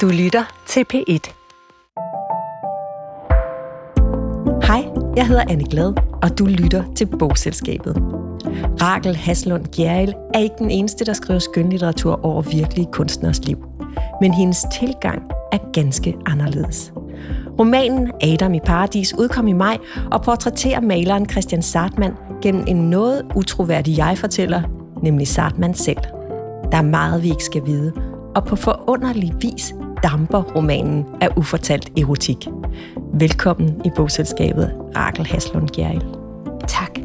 Du lytter til P1. Hej, jeg hedder Anne Glad, og du lytter til Bogselskabet. Rakel Haslund Gjerrild er ikke den eneste, der skriver skønlitteratur over virkelige kunstners liv. Men hendes tilgang er ganske anderledes. Romanen Adam i Paradis udkom i maj og portrætterer maleren Christian Sartmann gennem en noget utroværdig jeg-fortæller, nemlig Sartmann selv. Der er meget, vi ikke skal vide, og på forunderlig vis damper romanen af ufortalt erotik. Velkommen i bogselskabet, Rakel Haslund Gjerrild. Tak.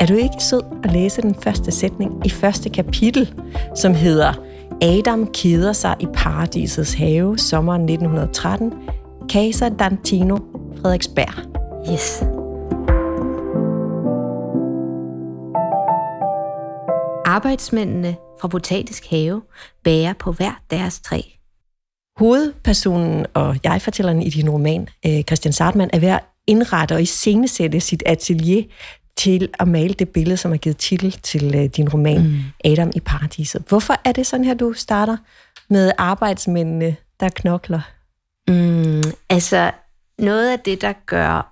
Er du ikke sød at læse den første sætning i første kapitel, som hedder Adam keder sig i paradisets have sommeren 1913, Casa Dantino, Frederiksberg. Yes. Arbejdsmændene fra Botanisk Have bærer på hver deres træ. Hovedpersonen og jeg-fortælleren i din roman, øh, Christian Sartmann, er ved at indrette og iscenesætte sit atelier til at male det billede, som er givet titel til øh, din roman, mm. Adam i Paradiset. Hvorfor er det sådan her, du starter med arbejdsmændene, der knokler? Mm, altså, noget af det, der gør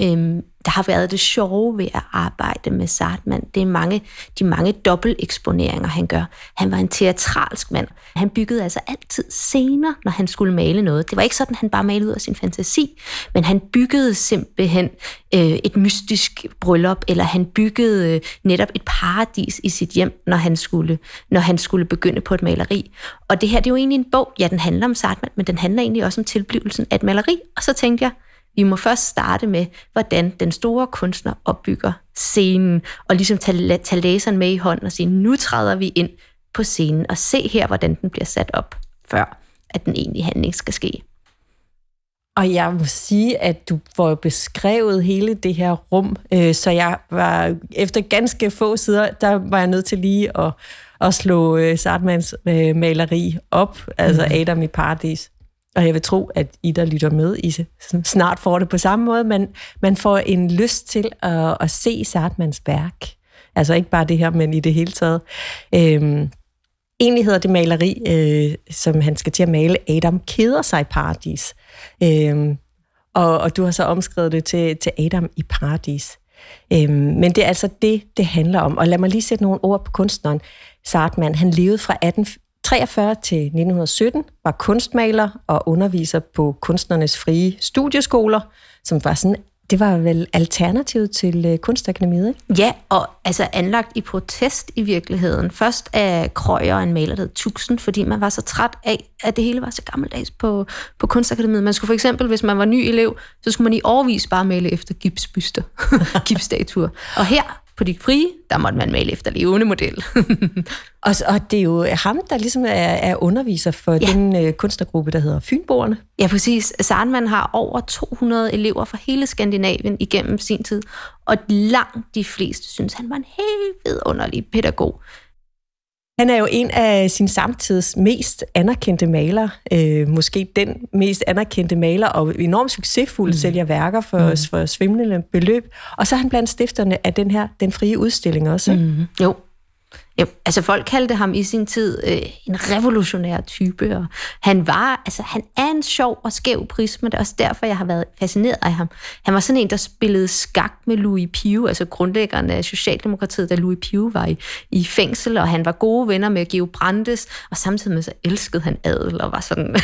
øhm, der har været det sjove ved at arbejde med Sartman. Det er mange, de mange dobbelteksponeringer, han gør. Han var en teatralsk mand. Han byggede altså altid scener, når han skulle male noget. Det var ikke sådan, han bare malede ud af sin fantasi, men han byggede simpelthen øh, et mystisk bryllup, eller han byggede øh, netop et paradis i sit hjem, når han, skulle, når han skulle begynde på et maleri. Og det her, det er jo egentlig en bog. Ja, den handler om Sartman, men den handler egentlig også om tilblivelsen af et maleri. Og så tænkte jeg, vi må først starte med, hvordan den store kunstner opbygger scenen, og ligesom tage, tage læseren med i hånden og sige, nu træder vi ind på scenen, og se her, hvordan den bliver sat op, før at den egentlige handling skal ske. Og jeg må sige, at du får beskrevet hele det her rum, øh, så jeg var efter ganske få sider, der var jeg nødt til lige at, at slå øh, Sartmans øh, maleri op, altså mm. Adam i Paradis. Og jeg vil tro, at I, der lytter med, I snart får det på samme måde, men man får en lyst til at, at se Sartmans værk. Altså ikke bare det her, men i det hele taget. Øhm, egentlig hedder det maleri, øh, som han skal til at male, Adam keder sig i paradis. Øhm, og, og du har så omskrevet det til, til Adam i paradis. Øhm, men det er altså det, det handler om. Og lad mig lige sætte nogle ord på kunstneren. Sartman, han levede fra 18, 1943 til 1917 var kunstmaler og underviser på kunstnernes frie studieskoler, som var sådan det var vel alternativet til øh, Kunstakademiet, ikke? Ja, og altså anlagt i protest i virkeligheden. Først af Krøyer, en maler, der hed Tuxen, fordi man var så træt af, at det hele var så gammeldags på, på Kunstakademiet. Man skulle for eksempel, hvis man var ny elev, så skulle man i årvis bare male efter gipsbyster, gipsstatuer. Og her på de frie, der måtte man male efter levende model. og, og det er jo ham, der ligesom er, er underviser for ja. den øh, kunstnergruppe, der hedder Fynboerne. Ja, præcis. Sandman har over 200 elever fra hele Skandinavien igennem sin tid, og langt de fleste synes, han var en helt vidunderlig pædagog. Han er jo en af sin samtids mest anerkendte malere. Øh, måske den mest anerkendte maler, og enormt succesfuld mm. sælger værker for, mm. for svimlende beløb. Og så er han blandt stifterne af den her Den Frie Udstilling også. Mm. Jo, Ja, altså folk kaldte ham i sin tid øh, en revolutionær type, og han var, altså han er en sjov og skæv prisme, det er også derfor, jeg har været fascineret af ham. Han var sådan en, der spillede skak med Louis Pio, altså grundlæggeren af Socialdemokratiet, da Louis Pio var i, i fængsel, og han var gode venner med Geo Brandes, og samtidig med så elskede han adel, og var sådan,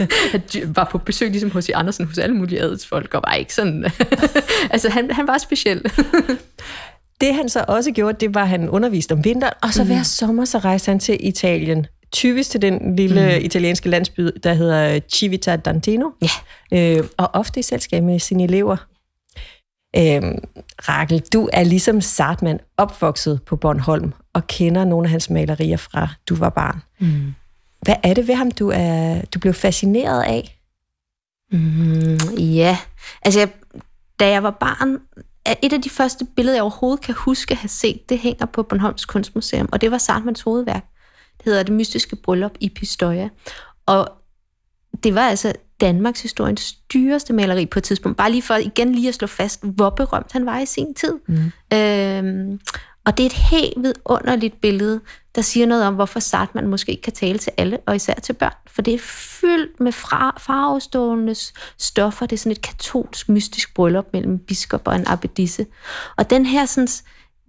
var på besøg ligesom hos I Andersen, hos alle mulige adelsfolk, og var ikke sådan, altså han, han var speciel. Det han så også gjorde, det var, at han underviste om vinteren, og så mm. hver sommer så rejste han til Italien. Typisk til den lille mm. italienske landsby, der hedder Civita d'Antino. Ja. Øh, og ofte i selskab med sine elever. Øh, Rakel, du er ligesom Sartman opvokset på Bornholm, og kender nogle af hans malerier fra du var barn. Mm. Hvad er det ved ham, du, er, du blev fascineret af? Mm, ja, altså jeg, da jeg var barn, et af de første billeder, jeg overhovedet kan huske at have set, det hænger på Bornholms Kunstmuseum, og det var Sartmans hovedværk. Det hedder Det mystiske bryllup i Pistoia. Og det var altså Danmarks historiens dyreste maleri på et tidspunkt. Bare lige for igen lige at slå fast, hvor berømt han var i sin tid. Mm. Øhm, Og det er et helt vidunderligt billede, der siger noget om, hvorfor Sartman måske ikke kan tale til alle, og især til børn. For det er fyldt med farvestående stoffer. Det er sådan et katolsk, mystisk bryllup mellem biskop og en abbedisse. Og den her sådan,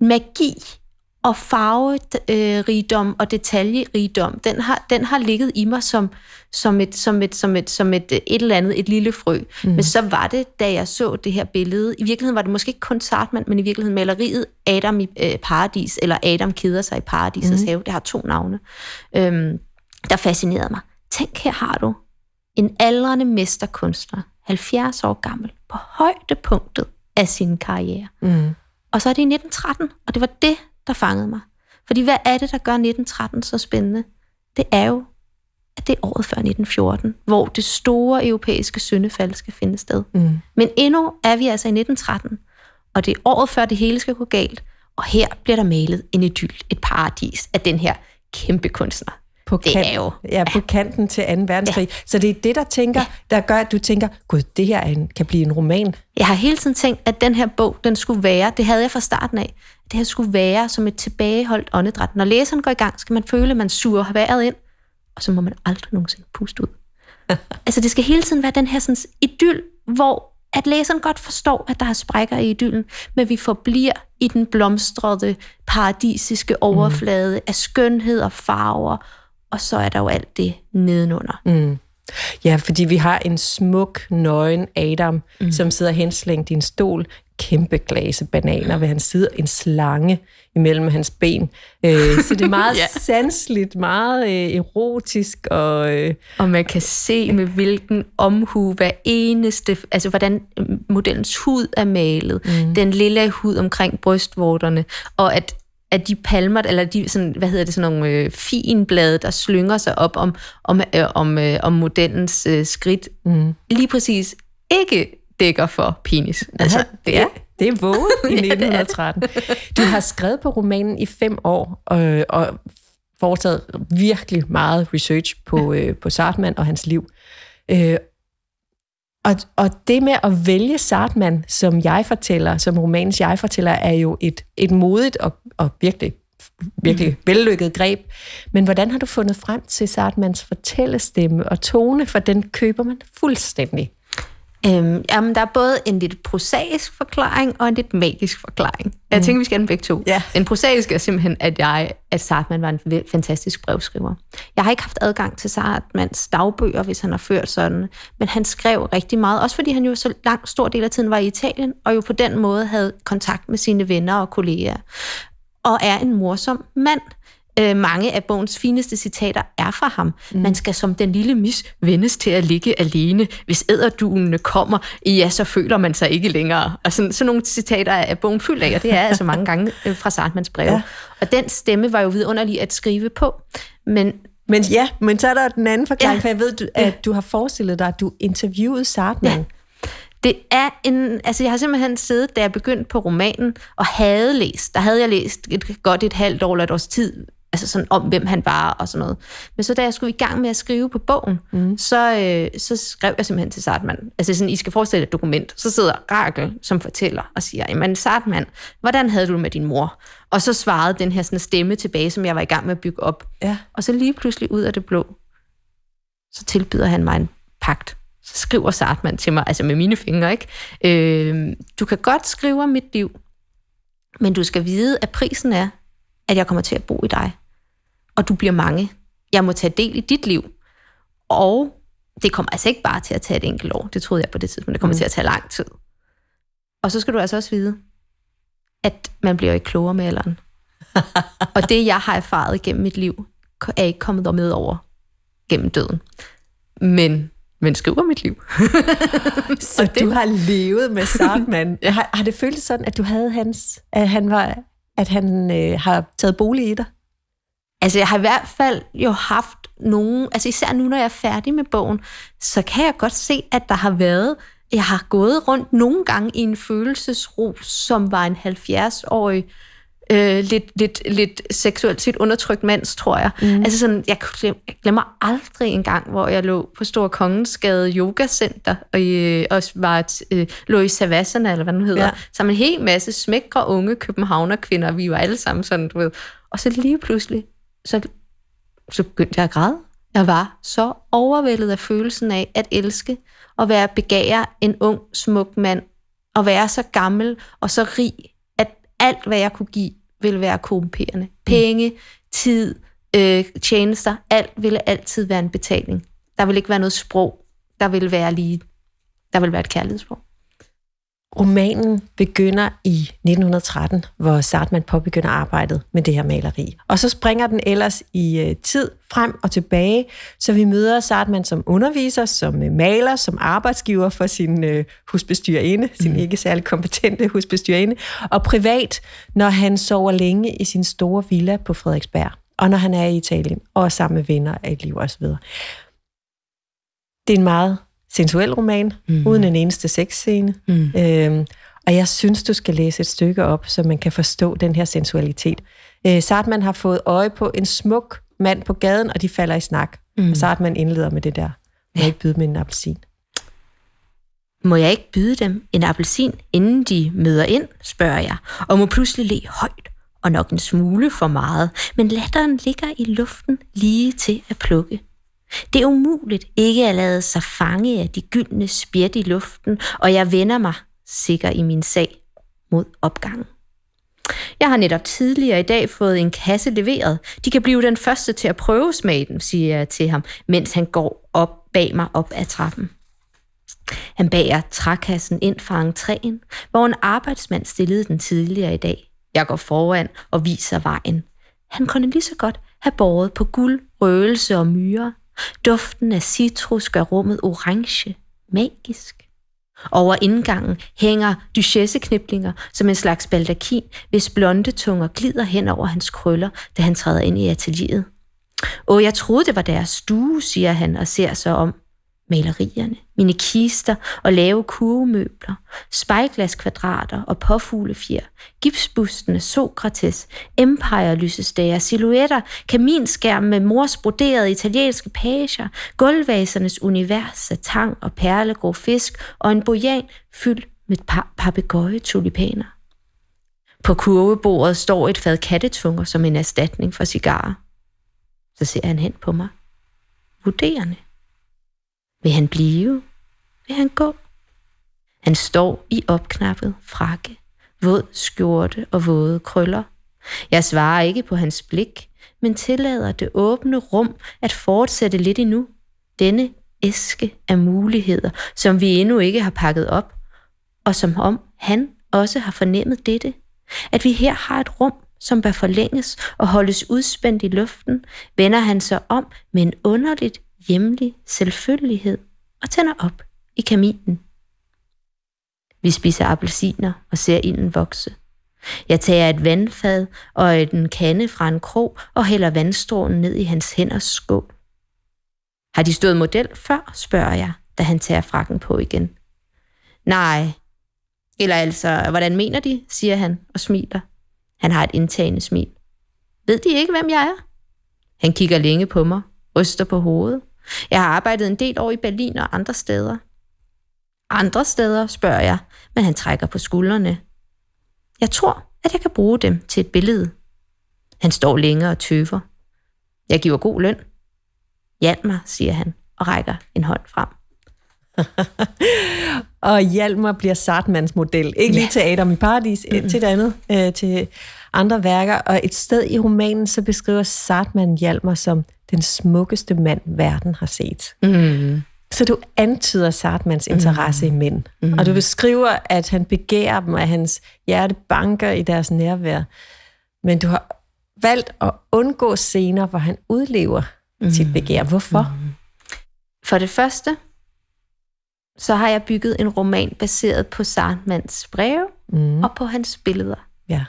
magi og farverigdom og detaljerigdom, den har, den har ligget i mig som, som, et, som, et, som, et, som et, et eller andet, et lille frø. Mm. Men så var det, da jeg så det her billede, i virkeligheden var det måske ikke kun Sartman, men i virkeligheden maleriet Adam i øh, paradis, eller Adam keder sig i paradisets mm. have, det har to navne, øhm, der fascinerede mig. Tænk, her har du en aldrende mesterkunstner, 70 år gammel, på højdepunktet af sin karriere. Mm. Og så er det i 1913, og det var det, der fangede mig. Fordi hvad er det, der gør 1913 så spændende? Det er jo, at det er året før 1914, hvor det store europæiske syndefald skal finde sted. Mm. Men endnu er vi altså i 1913, og det er året før det hele skal gå galt, og her bliver der malet en idyll, et paradis af den her kæmpe kunstner, på, det kant, er jo, ja, på kanten til 2. verdenskrig. Ja. Så det er det, der, tænker, ja. der gør, at du tænker, gud, det her en, kan blive en roman. Jeg har hele tiden tænkt, at den her bog, den skulle være, det havde jeg fra starten af, det her skulle være som et tilbageholdt åndedræt. Når læseren går i gang, skal man føle, at man suger vejret ind, og så må man aldrig nogensinde puste ud. altså det skal hele tiden være den her sådan, idyll, hvor at læseren godt forstår, at der er sprækker i idyllen, men vi forbliver i den blomstrede, paradisiske overflade mm. af skønhed og farver og så er der jo alt det nedenunder. Mm. Ja, fordi vi har en smuk, nøgen Adam, mm. som sidder henslængt i en stol, kæmpe glase bananer ved hans side, en slange imellem hans ben. Øh, så det er meget ja. sansligt, meget øh, erotisk. Og, øh, og man kan se med hvilken omhu hver eneste, altså hvordan modellens hud er malet, mm. den lille hud omkring brystvorterne, og at af de palmer, eller de sådan, hvad hedder det, sådan nogle øh, finblade, der slynger sig op om, om, øh, om, øh, om modellens øh, skridt, mm. lige præcis ikke dækker for penis. Altså, det er, det er våget i 1913. Du har skrevet på romanen i fem år, og, og foretaget virkelig meget research på, øh, på Sartman og hans liv. Øh, og, og det med at vælge Sartman som jeg-fortæller, som romanens jeg-fortæller, er jo et, et modigt og, og virkelig, virkelig mm. vellykket greb. Men hvordan har du fundet frem til Sartmans fortællestemme og tone, for den køber man fuldstændig? Øhm, jamen, der er både en lidt prosaisk forklaring og en lidt magisk forklaring. Jeg mm. tænker, vi skal have dem begge to. Yeah. Den prosaiske er simpelthen, at jeg, at Sartman var en fantastisk brevskriver. Jeg har ikke haft adgang til Sartmans dagbøger, hvis han har ført sådan, men han skrev rigtig meget, også fordi han jo så lang stor del af tiden var i Italien, og jo på den måde havde kontakt med sine venner og kolleger. Og er en morsom mand. Øh, mange af bogens fineste citater er fra ham. Mm. Man skal som den lille mis vendes til at ligge alene. Hvis æderdunene kommer, ja, så føler man sig ikke længere. Og sådan, sådan nogle citater er bogen fyldt af, og det er altså mange gange øh, fra Sartmans breve. Ja. Og den stemme var jo vidunderlig at skrive på. Men men ja, men så er der den anden forklaring, ja. for jeg ved, at du har forestillet dig, at du interviewede Sartman. Ja. Det er en... Altså, jeg har simpelthen siddet, da jeg begyndte på romanen, og havde læst. Der havde jeg læst et, godt et halvt år eller et års tid altså sådan om, hvem han var og sådan noget. Men så da jeg skulle i gang med at skrive på bogen, mm. så, øh, så skrev jeg simpelthen til Sartman, altså sådan, I skal forestille et dokument, så sidder Rakel, som fortæller og siger, jamen Sartman, hvordan havde du det med din mor? Og så svarede den her sådan stemme tilbage, som jeg var i gang med at bygge op. Ja. Og så lige pludselig ud af det blå, så tilbyder han mig en pagt. Så skriver Sartman til mig, altså med mine fingre, ikke? Øh, du kan godt skrive om mit liv, men du skal vide, at prisen er, at jeg kommer til at bo i dig. Og du bliver mange. Jeg må tage del i dit liv. Og det kommer altså ikke bare til at tage et enkelt år. Det troede jeg på det tidspunkt. Det kommer mm. til at tage lang tid. Og så skal du altså også vide, at man bliver ikke klogere med alderen. og det, jeg har erfaret gennem mit liv, er ikke kommet med over gennem døden. Men, men skriver mit liv. så det... du har levet med Sartman. har, har det føltes sådan, at du havde hans, at han var at han øh, har taget bolig i dig? Altså, jeg har i hvert fald jo haft nogen, altså især nu, når jeg er færdig med bogen, så kan jeg godt se, at der har været, jeg har gået rundt nogle gange i en følelsesro, som var en 70-årig øh, lidt, lidt, lidt seksuelt set undertrykt mands, tror jeg. Mm. Altså sådan, jeg, glem, jeg glemmer aldrig en gang, hvor jeg lå på Stor Kongensgade Yoga Center, og, øh, og var, øh, lå i Savasana, eller hvad nu hedder, ja. sammen en hel masse smækre unge københavnerkvinder, vi var alle sammen sådan, du ved. Og så lige pludselig, så, så begyndte jeg at græde. Jeg var så overvældet af følelsen af at elske og være begære en ung, smuk mand, og være så gammel og så rig, at alt, hvad jeg kunne give, ville være korrumperende. Penge, tid, øh, tjenester, alt ville altid være en betaling. Der ville ikke være noget sprog, der ville være lige, der ville være et kærlighedssprog. Romanen begynder i 1913, hvor Sartman påbegynder arbejdet med det her maleri. Og så springer den ellers i øh, tid frem og tilbage, så vi møder Sartman som underviser, som øh, maler, som arbejdsgiver for sin øh, husbestyrerinde, sin mm. ikke særlig kompetente husbestyrerinde, og privat, når han sover længe i sin store villa på Frederiksberg, og når han er i Italien, og er sammen med venner af et liv osv. Det er en meget sensuel roman, mm. uden en eneste sexscene. Mm. Øhm, og jeg synes, du skal læse et stykke op, så man kan forstå den her sensualitet. Øh, Sartman har fået øje på en smuk mand på gaden, og de falder i snak. Mm. Og Sartman indleder med det der. Må jeg ikke byde dem en appelsin? Må jeg ikke byde dem en appelsin, inden de møder ind, spørger jeg, og må pludselig le højt og nok en smule for meget, men latteren ligger i luften lige til at plukke. Det er umuligt ikke at lade sig fange af de gyldne spjæt i luften, og jeg vender mig sikker i min sag mod opgangen. Jeg har netop tidligere i dag fået en kasse leveret. De kan blive den første til at prøve smagen, siger jeg til ham, mens han går op bag mig op ad trappen. Han bager trækassen ind fra entréen, hvor en arbejdsmand stillede den tidligere i dag. Jeg går foran og viser vejen. Han kunne lige så godt have båret på guld, røgelse og myre. Duften af citrus gør rummet orange, magisk. Over indgangen hænger duchessekniblinger som en slags baldakin, hvis blonde tunger glider hen over hans krøller, da han træder ind i atelieret. Åh, jeg troede, det var deres stue, siger han og ser sig om malerierne, mine kister og lave kurvemøbler, spejglaskvadrater og påfuglefjer, gipsbustene Sokrates, empire-lysestager, silhuetter, kaminskærm med mors broderede italienske pager, gulvvasernes univers af tang og perlegrå fisk og en bojan fyldt med pa- papegøje-tulipaner. På kurvebordet står et fad kattetunger som en erstatning for cigarer. Så ser han hen på mig. Vurderende. Vil han blive? Vil han gå? Han står i opknappet frakke, våd skjorte og våde krøller. Jeg svarer ikke på hans blik, men tillader det åbne rum at fortsætte lidt endnu. Denne æske af muligheder, som vi endnu ikke har pakket op, og som om han også har fornemmet dette. At vi her har et rum, som bør forlænges og holdes udspændt i luften, vender han sig om med en underligt hjemlig selvfølgelighed og tænder op i kaminen. Vi spiser appelsiner og ser ilden vokse. Jeg tager et vandfad og en kande fra en krog og hælder vandstrålen ned i hans hænders skål. Har de stået model før, spørger jeg, da han tager frakken på igen. Nej. Eller altså, hvordan mener de, siger han og smiler. Han har et indtagende smil. Ved de ikke, hvem jeg er? Han kigger længe på mig, ryster på hovedet. Jeg har arbejdet en del år i Berlin og andre steder. Andre steder, spørger jeg, men han trækker på skuldrene. Jeg tror, at jeg kan bruge dem til et billede. Han står længe og tøver. Jeg giver god løn. Hjalp mig, siger han og rækker en hånd frem. og Hjalmar bliver Sartmans model. Ikke lige ja. til Adam i Paradis, mm-hmm. til det andet, øh, til andre værker. Og et sted i romanen, så beskriver Sartman Hjalmar som den smukkeste mand, verden har set. Mm. Så du antyder Sartmans interesse mm. i mænd. Mm. Og du beskriver, at han begærer dem, at hans hjerte banker i deres nærvær. Men du har valgt at undgå scener, hvor han udlever mm. sit begær. Hvorfor? Mm. For det første, så har jeg bygget en roman baseret på Sartmans breve mm. og på hans billeder. Ja.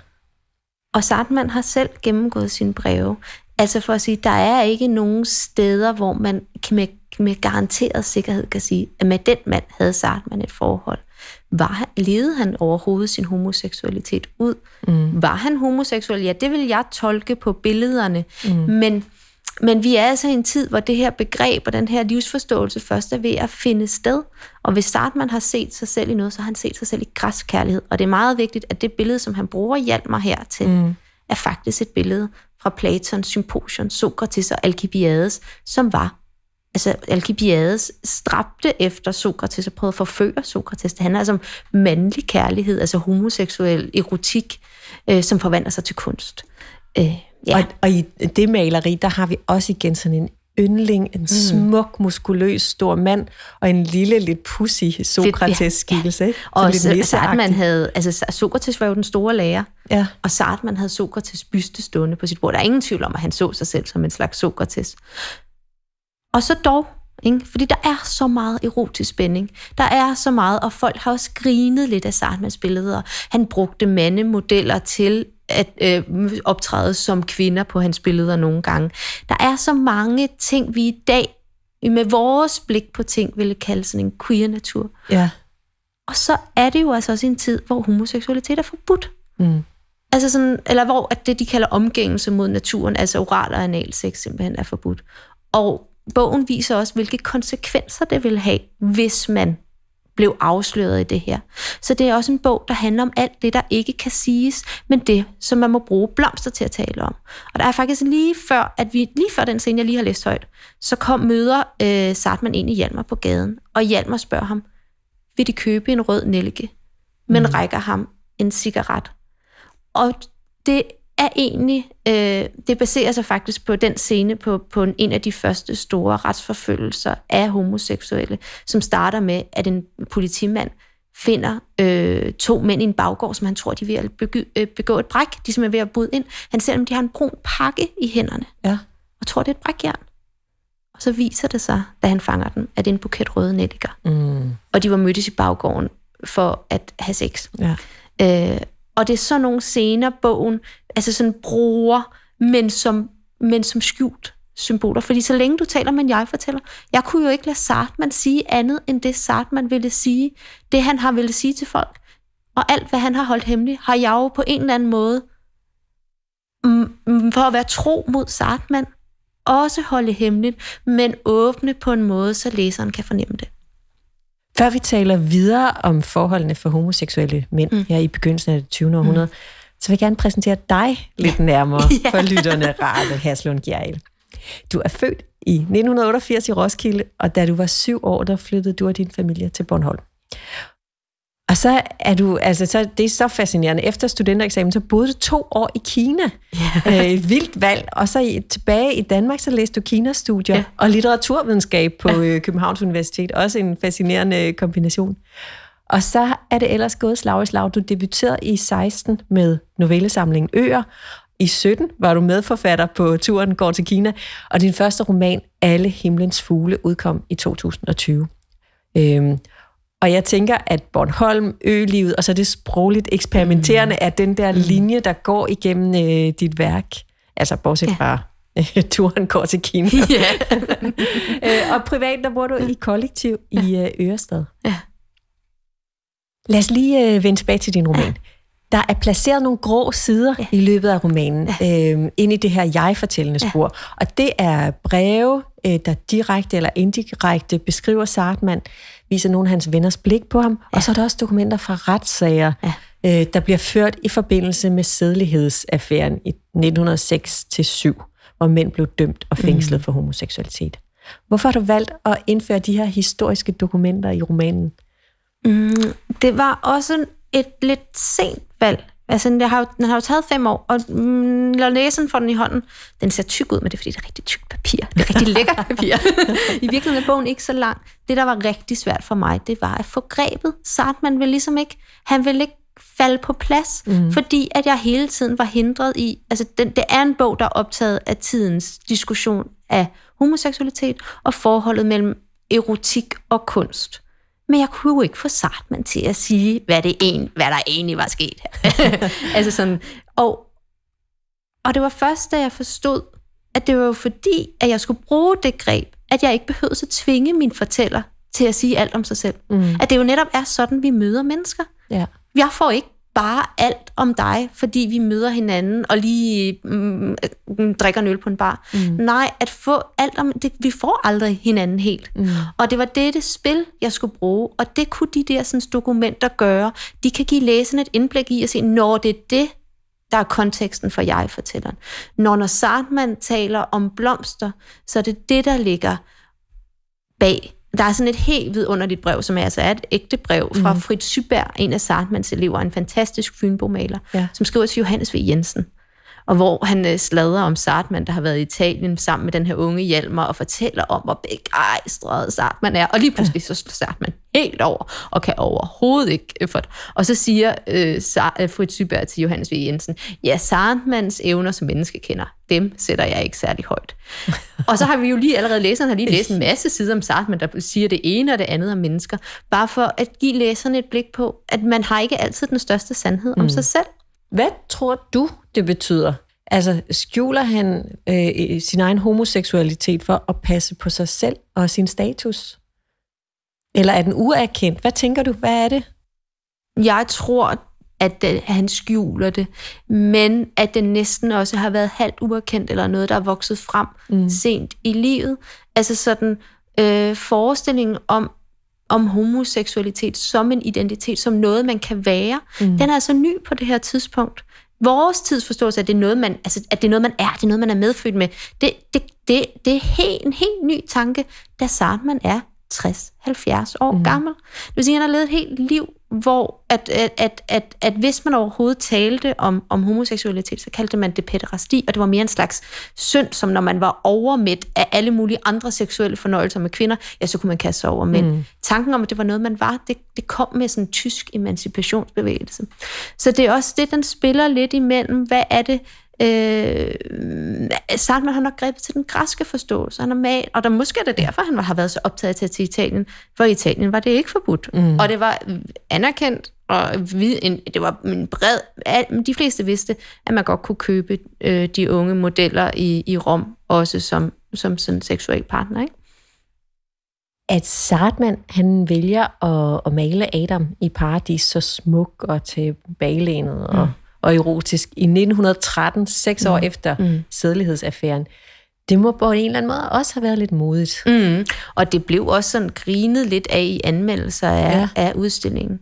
Og Sartman har selv gennemgået sine breve. Altså for at sige, der er ikke nogen steder, hvor man med, med garanteret sikkerhed kan sige, at med den mand havde Sartman et forhold. Var levede han overhovedet sin homoseksualitet ud? Mm. Var han homoseksuel? Ja, det vil jeg tolke på billederne. Mm. Men, men vi er altså i en tid, hvor det her begreb og den her livsforståelse først er ved at finde sted. Og hvis Sartman har set sig selv i noget, så har han set sig selv i græskærlighed. Og det er meget vigtigt, at det billede, som han bruger, hjælp mig her til, mm. er faktisk et billede fra Platons symposion, Sokrates og Alkibiades, som var altså Alkibiades stræbte efter Sokrates og prøvede at forføre Sokrates. Det handler altså om mandlig kærlighed, altså homoseksuel erotik, øh, som forvandler sig til kunst. Øh, ja. og, og i det maleri, der har vi også igen sådan en yndling, en mm. smuk, muskuløs, stor mand, og en lille, lidt pussy Sokrates-skikkelse. Ja. Og Sartman havde, altså Sokrates var jo den store lærer, ja. og Sartman havde Sokrates byste stående på sit bord. Der er ingen tvivl om, at han så sig selv som en slags Sokrates. Og så dog, ikke? fordi der er så meget erotisk spænding. Der er så meget, og folk har også grinet lidt af Sartmans billeder. Han brugte mandemodeller til at øh, optræde som kvinder på hans billeder nogle gange. Der er så mange ting, vi i dag med vores blik på ting ville kalde sådan en queer-natur. Ja. Og så er det jo altså også en tid, hvor homoseksualitet er forbudt. Mm. Altså sådan, eller hvor at det, de kalder omgængelse mod naturen, altså oral og analsex, simpelthen er forbudt. Og bogen viser også, hvilke konsekvenser det vil have, hvis man blev afsløret i det her. Så det er også en bog, der handler om alt det, der ikke kan siges, men det, som man må bruge blomster til at tale om. Og der er faktisk lige før, at vi lige før den scene, jeg lige har læst højt, så kom møder øh, Sartman ind i Hjalmar på gaden, og Hjalmar spørger ham, vil de købe en rød nælke? Men mm. rækker ham en cigaret. Og det er egentlig, øh, det baserer sig faktisk på den scene på, på en af de første store retsforfølgelser af homoseksuelle, som starter med, at en politimand finder øh, to mænd i en baggård, som han tror, de er ved at begå, øh, begå et bræk. De som er ved at bryde ind. Han ser dem, de har en brun pakke i hænderne. Ja. Og tror, det er et brækjern. Og så viser det sig, da han fanger den, at det er en buket røde nelliker. Mm. Og de var mødtes i baggården for at have sex. Ja. Øh, og det er sådan nogle scener, bogen altså sådan bruger, men som, men som skjult symboler. Fordi så længe du taler med en jeg-fortæller, jeg kunne jo ikke lade Sartman sige andet, end det Sartman ville sige. Det han har ville sige til folk. Og alt, hvad han har holdt hemmeligt, har jeg jo på en eller anden måde, mm, mm, for at være tro mod Sartman, også holde hemmeligt, men åbne på en måde, så læseren kan fornemme det. Før vi taler videre om forholdene for homoseksuelle mænd mm. her i begyndelsen af det 20. århundrede, mm. så vil jeg gerne præsentere dig lidt nærmere ja. for lytterne, Rane Haslund Gjerl. Du er født i 1988 i Roskilde, og da du var syv år, der flyttede du og din familie til Bornholm. Og så er du, altså så, det er så fascinerende. Efter studentereksamen, så boede du to år i Kina. Yeah. Øh, et vildt valg. Og så i, tilbage i Danmark, så læste du Kina-studier yeah. og litteraturvidenskab på yeah. øh, Københavns Universitet. Også en fascinerende kombination. Og så er det ellers gået slag i slag. Du debuterede i 16 med novellesamlingen Øer. I 17 var du medforfatter på Turen går til Kina. Og din første roman, Alle himlens fugle, udkom i 2020. Øhm, og jeg tænker, at Bornholm, ølivet, og så det sprogligt eksperimenterende, mm. er den der mm. linje, der går igennem øh, dit værk. Altså bortset ja. fra øh, turen går til Kina. Ja. øh, og privat, der bor du i kollektiv ja. i øh, Ørestad. Ja. Lad os lige øh, vende tilbage til din roman. Ja. Der er placeret nogle grå sider ja. i løbet af romanen, ja. øh, ind i det her jeg-fortællende spor. Ja. Og det er breve, øh, der direkte eller indirekte beskriver Sartman, viser nogle af hans venners blik på ham, ja. og så er der også dokumenter fra retssager, ja. øh, der bliver ført i forbindelse med sædelighedsaffæren i 1906-7, hvor mænd blev dømt og fængslet mm. for homoseksualitet. Hvorfor har du valgt at indføre de her historiske dokumenter i romanen? Mm, det var også et lidt sent valg. Altså, den har, jo, den har jo taget fem år, og mm, når læsen får den i hånden, den ser tyk ud, men det er fordi, det er rigtig tykt papir. Det er rigtig lækkert papir. I virkeligheden er bogen ikke så lang. Det, der var rigtig svært for mig, det var at få grebet. Sartman vil ligesom ikke, han vil ikke falde på plads, mm. fordi at jeg hele tiden var hindret i, altså den, det er en bog, der er optaget af tidens diskussion af homoseksualitet og forholdet mellem erotik og kunst. Men jeg kunne jo ikke få Sartman til at sige, hvad, det en, hvad der egentlig var sket altså sådan, og, og det var først, da jeg forstod, at det var jo fordi, at jeg skulle bruge det greb, at jeg ikke behøvede at tvinge min fortæller til at sige alt om sig selv. Mm. At det jo netop er sådan, vi møder mennesker. Ja. Jeg får ikke bare alt om dig, fordi vi møder hinanden og lige mm, mm, drikker en øl på en bar. Mm. Nej, at få alt om... Det, vi får aldrig hinanden helt. Mm. Og det var det, det spil, jeg skulle bruge, og det kunne de der sådan, dokumenter gøre. De kan give læserne et indblik i at se, når det er det, der er konteksten for jeg-fortælleren. Når, når Sartman taler om blomster, så er det det, der ligger bag der er sådan et helt vidunderligt brev, som er, altså er et ægte brev fra mm. Fritz Syberg, en af Sartmans elever, en fantastisk fynbomaler, ja. som skriver til Johannes V. Jensen og hvor han øh, sladrer om Sartman, der har været i Italien sammen med den her unge Hjalmar, og fortæller om, hvor begejstret Sartman er. Og lige pludselig så slår Sartman helt over, og kan overhovedet ikke øh, for det. Og så siger øh, øh, Fritz Syberg til Johannes V. Jensen, ja, Sartmans evner som menneske kender, dem sætter jeg ikke særlig højt. og så har vi jo lige allerede læseren har lige læst en masse sider om Sartman, der siger det ene og det andet om mennesker, bare for at give læserne et blik på, at man har ikke altid den største sandhed om mm. sig selv. Hvad tror du, det betyder? Altså, skjuler han øh, sin egen homoseksualitet for at passe på sig selv og sin status? Eller er den uerkendt? Hvad tænker du? Hvad er det? Jeg tror, at det, han skjuler det, men at det næsten også har været halvt uerkendt, eller noget, der er vokset frem mm. sent i livet. Altså sådan øh, forestillingen om, om homoseksualitet som en identitet, som noget, man kan være, mm. den er altså ny på det her tidspunkt. Vores tidsforståelse, at det er noget, man, altså, at det er noget, man er, det er noget, man er medfødt med, det, det, det, det er helt, en helt ny tanke, da man er 60-70 år mm. gammel. Det vil sige, at han har levet et helt liv, hvor at, at, at, at, at hvis man overhovedet talte om, om homoseksualitet, så kaldte man det pæderasti, og det var mere en slags synd, som når man var overmæt af alle mulige andre seksuelle fornøjelser med kvinder, ja, så kunne man kaste sig over mænd. Mm. Tanken om, at det var noget, man var, det, det kom med sådan en tysk emancipationsbevægelse. Så det er også det, den spiller lidt imellem, hvad er det, Øh, Salman har nok grebet til den græske forståelse. Han er mal, og der måske er det derfor, han har været så optaget til at til Italien. For i Italien var det ikke forbudt. Mm. Og det var anerkendt, og det var en bred... De fleste vidste, at man godt kunne købe øh, de unge modeller i, i Rom, også som, som sådan seksuel partner, ikke? at Sartman, han vælger at, at male Adam i paradis så smuk og til baglænet og mm og erotisk i 1913, seks mm. år efter mm. sædelighedsaffæren. Det må på en eller anden måde også have været lidt modigt. Mm. Og det blev også sådan grinet lidt af i anmeldelser af, ja. af udstillingen.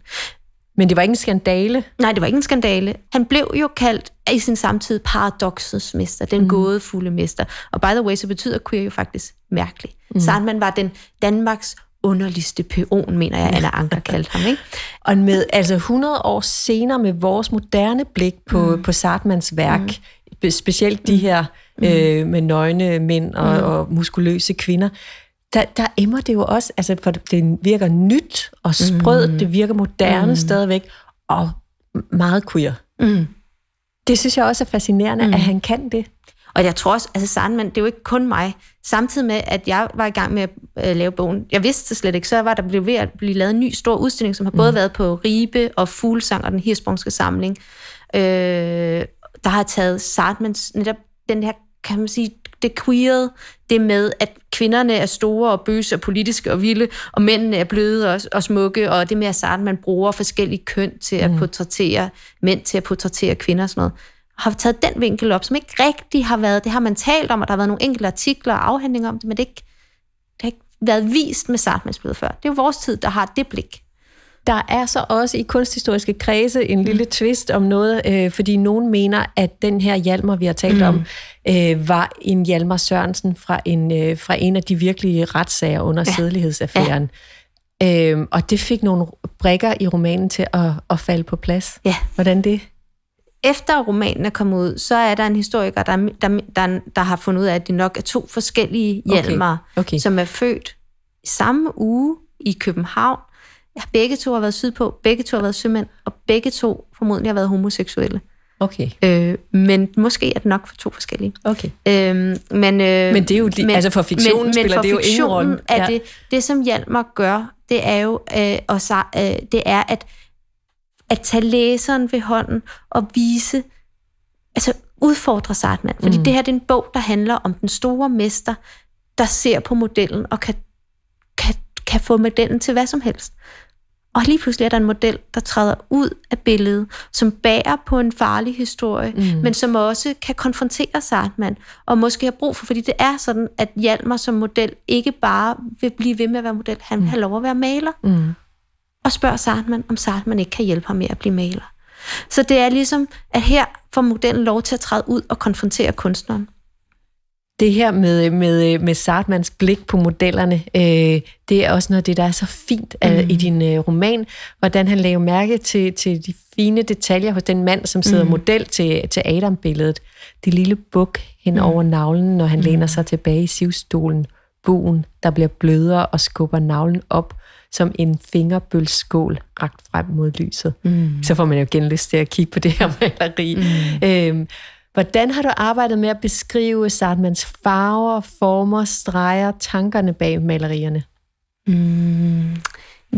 Men det var ikke en skandale? Nej, det var ikke en skandale. Han blev jo kaldt i sin samtid paradoxets mester, den mm. gådefulde mester. Og by the way, så betyder queer jo faktisk mærkelig. Mm. Sandman var den Danmarks underligste peon, mener jeg, Anna Anker kaldte ham. Ikke? Og med altså 100 år senere med vores moderne blik på, mm. på Sartmans værk, mm. specielt de mm. her mm. øh, med nøgne mænd og, mm. og muskuløse kvinder, der, der emmer det jo også, altså for det virker nyt og sprødt, mm. det virker moderne mm. stadigvæk, og meget queer. Mm. Det synes jeg også er fascinerende, mm. at han kan det. Og jeg tror også, altså Sandman, det er jo ikke kun mig. Samtidig med, at jeg var i gang med at øh, lave bogen, jeg vidste det slet ikke, så var der blevet ved at blive lavet en ny stor udstilling, som har både mm. været på Ribe og Fuglsang og den Hirsprungske Samling. Øh, der har taget Sartmans, netop den her, kan man sige, det queer, det med, at kvinderne er store og bøse og politiske og vilde, og mændene er bløde og, og smukke, og det med, at Sartman bruger forskellige køn til at mm. portrættere mænd, til at portrættere kvinder og sådan noget har taget den vinkel op, som ikke rigtig har været, det har man talt om, og der har været nogle enkelte artikler og afhandlinger om det, men det, ikke, det har ikke været vist med Sartmansblevet før. Det er jo vores tid, der har det blik. Der er så også i kunsthistoriske kredse en lille mm. twist om noget, øh, fordi nogen mener, at den her Hjalmar, vi har talt mm. om, øh, var en Hjalmar Sørensen fra en, øh, fra en af de virkelige retssager under ja. sædelighedsaffæren. Ja. Øh, og det fik nogle brækker i romanen til at, at falde på plads. Ja. Hvordan det? Efter romanen er kommet ud, så er der en historiker, der, der, der, der har fundet ud af, at det nok er to forskellige hjelmer, okay. Okay. som er født samme uge i København. Begge to har været sydpå, begge to har været sømænd, og begge to formodentlig har været homoseksuelle. Okay. Øh, men måske er det nok for to forskellige. Okay. Øh, men, øh, men det er jo, men, altså for fiktionen men, spiller men for det jo ingen rolle. Ja. det, det, som Hjalmar gør, det er jo, øh, og så, øh, det er, at at tage læseren ved hånden og vise, altså udfordre Sartman. Fordi mm. det her det er en bog, der handler om den store mester, der ser på modellen og kan, kan, kan få modellen til hvad som helst. Og lige pludselig er der en model, der træder ud af billedet, som bærer på en farlig historie, mm. men som også kan konfrontere Sartman, og måske har brug for, fordi det er sådan, at Hjalmar som model ikke bare vil blive ved med at være model, han vil mm. have lov at være maler. Mm. Og spørger Sartman, om Sartman ikke kan hjælpe ham med at blive maler. Så det er ligesom, at her får modellen lov til at træde ud og konfrontere kunstneren det her med, med, med Sartmans blik på modellerne, øh, det er også noget af det, der er så fint mm. i din øh, roman, hvordan han laver mærke til, til de fine detaljer hos den mand, som sidder mm. model til, til Adam-billedet. Det lille buk hen mm. over navlen, når han mm. læner sig tilbage i sivstolen. Buen, der bliver blødere og skubber navlen op som en fingerbølskål ragt frem mod lyset. Mm. Så får man jo igen lyst til at kigge på det her maleri. Mm. Øhm, Hvordan har du arbejdet med at beskrive Sartmans farver, former, streger, tankerne bag malerierne? Mm,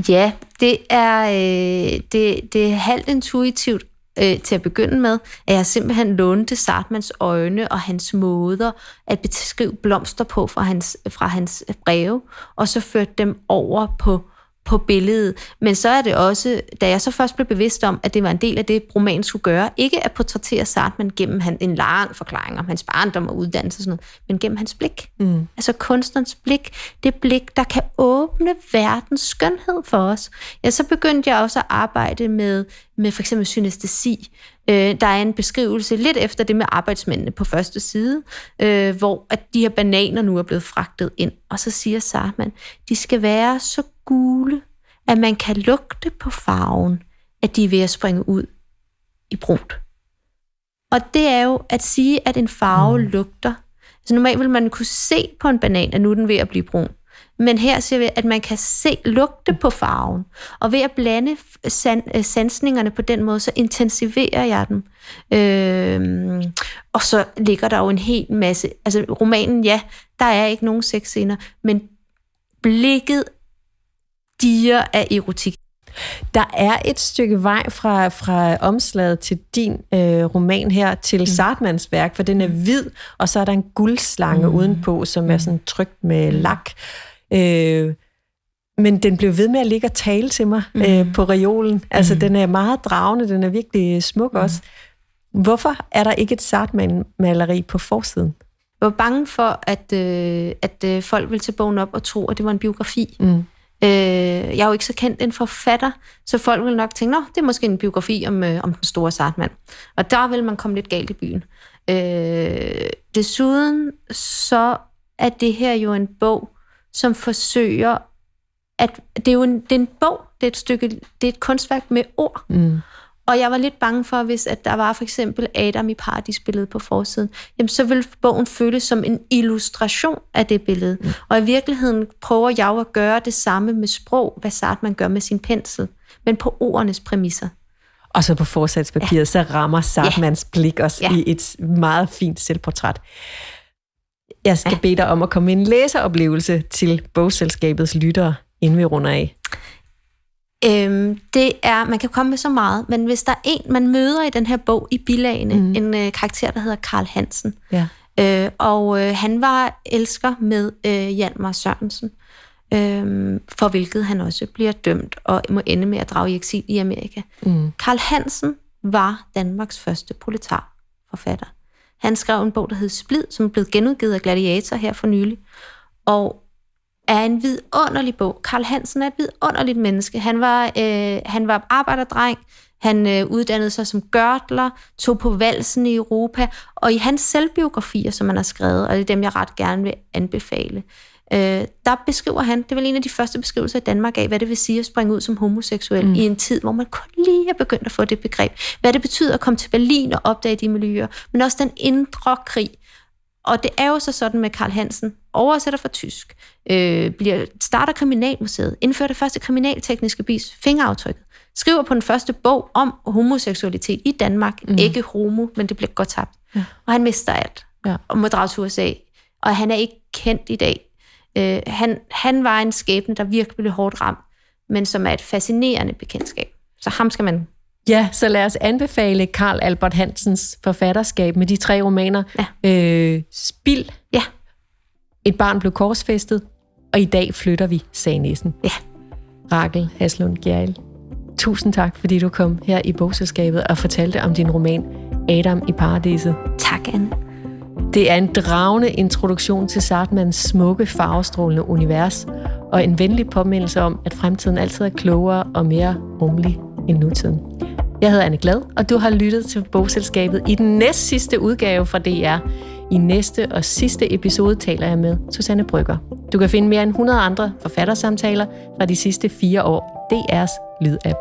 ja, det er, øh, det, det er halvt intuitivt øh, til at begynde med, at jeg simpelthen lånte Sartmans øjne og hans måder at beskrive blomster på fra hans, fra hans breve, og så førte dem over på på billedet. Men så er det også, da jeg så først blev bevidst om, at det var en del af det, romanen skulle gøre, ikke at portrættere Sartman gennem han, en lang forklaring om hans barndom og uddannelse og sådan noget, men gennem hans blik. Mm. Altså kunstnerens blik, det blik, der kan åbne verdens skønhed for os. Ja, så begyndte jeg også at arbejde med, med for eksempel synestesi. Øh, der er en beskrivelse lidt efter det med arbejdsmændene på første side, øh, hvor at de her bananer nu er blevet fragtet ind. Og så siger Sartman, de skal være så gule, at man kan lugte på farven, at de er ved at springe ud i brunt. Og det er jo at sige, at en farve mm. lugter. Altså normalt vil man kunne se på en banan, at nu er den ved at blive brun. Men her ser vi, at man kan se lugte på farven. Og ved at blande san, sansningerne på den måde, så intensiverer jeg dem. Øh, og så ligger der jo en hel masse... Altså romanen, ja, der er ikke nogen sexscener, men blikket diger af erotik. Der er et stykke vej fra, fra omslaget til din øh, roman her til mm. Sartmans værk, for den er hvid, og så er der en guldslange mm. udenpå, som er sådan trygt med mm. lak. Øh, men den blev ved med at ligge og tale til mig mm. øh, på reolen. Altså, mm. den er meget dragende, den er virkelig smuk mm. også. Hvorfor er der ikke et Sartman-maleri på forsiden? Jeg var bange for, at, øh, at øh, folk ville tage bogen op og tro, at det var en biografi. Mm. Øh, jeg er jo ikke så kendt en forfatter, så folk vil nok tænke, at det er måske en biografi om, øh, om den store Sartman. Og der vil man komme lidt galt i byen. Øh, desuden så er det her jo en bog, som forsøger at det er jo en, det er en bog, det er et stykke, det er et kunstværk med ord. Mm. Og jeg var lidt bange for, hvis at der var for eksempel Adam i paradisbilledet på forsiden, jamen så ville bogen føles som en illustration af det billede. Mm. Og i virkeligheden prøver jeg at gøre det samme med sprog, hvad Sartre man gør med sin pensel, men på ordenes præmisser. Og så på forsatspapiret, ja. så rammer Sartmans ja. blik os ja. i et meget fint selvportræt. Jeg skal ja. bede dig om at komme en læseroplevelse til bogselskabets lyttere, inden vi runder af. Øhm, det er, man kan komme med så meget, men hvis der er en, man møder i den her bog i bilagene, mm. en øh, karakter, der hedder Karl Hansen, ja. øh, og øh, han var elsker med øh, Hjalmar Sørensen, øh, for hvilket han også bliver dømt og må ende med at drage i eksil i Amerika. Mm. Karl Hansen var Danmarks første proletarforfatter. Han skrev en bog, der hed Splid, som blevet genudgivet af Gladiator her for nylig. Og er en vidunderlig bog. Karl Hansen er et vidunderligt menneske. Han var, øh, han var arbejderdreng, han øh, uddannede sig som gørtler, tog på valsen i Europa, og i hans selvbiografier, som han har skrevet, og det er dem, jeg ret gerne vil anbefale, øh, der beskriver han, det vel en af de første beskrivelser i Danmark af, hvad det vil sige at springe ud som homoseksuel mm. i en tid, hvor man kun lige er begyndt at få det begreb. Hvad det betyder at komme til Berlin og opdage de miljøer, men også den indre krig, og det er jo så sådan med Karl Hansen, oversætter fra tysk, øh, bliver, starter Kriminalmuseet, indfører det første kriminaltekniske bis, fingeraftrykket, skriver på den første bog om homoseksualitet i Danmark, mm. ikke homo, men det bliver godt tabt. Ja. Og han mister alt, ja. og må drage til USA, og han er ikke kendt i dag. Øh, han, han var en skæbne, der virkelig blev hårdt ramt, men som er et fascinerende bekendtskab. Så ham skal man Ja, så lad os anbefale Karl Albert Hansens forfatterskab med de tre romaner. Ja. Øh, Spild. Ja. Et barn blev korsfæstet. Og i dag flytter vi, sagde Nissen. Ja. Rakel Haslund Gjerl. Tusind tak, fordi du kom her i bogselskabet og fortalte om din roman Adam i Paradiset. Tak, Anne. Det er en dragende introduktion til Sartmans smukke, farvestrålende univers, og en venlig påmindelse om, at fremtiden altid er klogere og mere rummelig end nutiden. Jeg hedder Anne Glad, og du har lyttet til Bogselskabet i den næst sidste udgave fra DR. I næste og sidste episode taler jeg med Susanne Brygger. Du kan finde mere end 100 andre forfattersamtaler fra de sidste fire år i DR's Lydapp.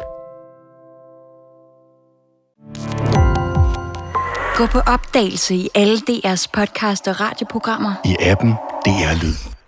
Gå på opdagelse i alle DR's podcast og radioprogrammer. I appen DR Lyd.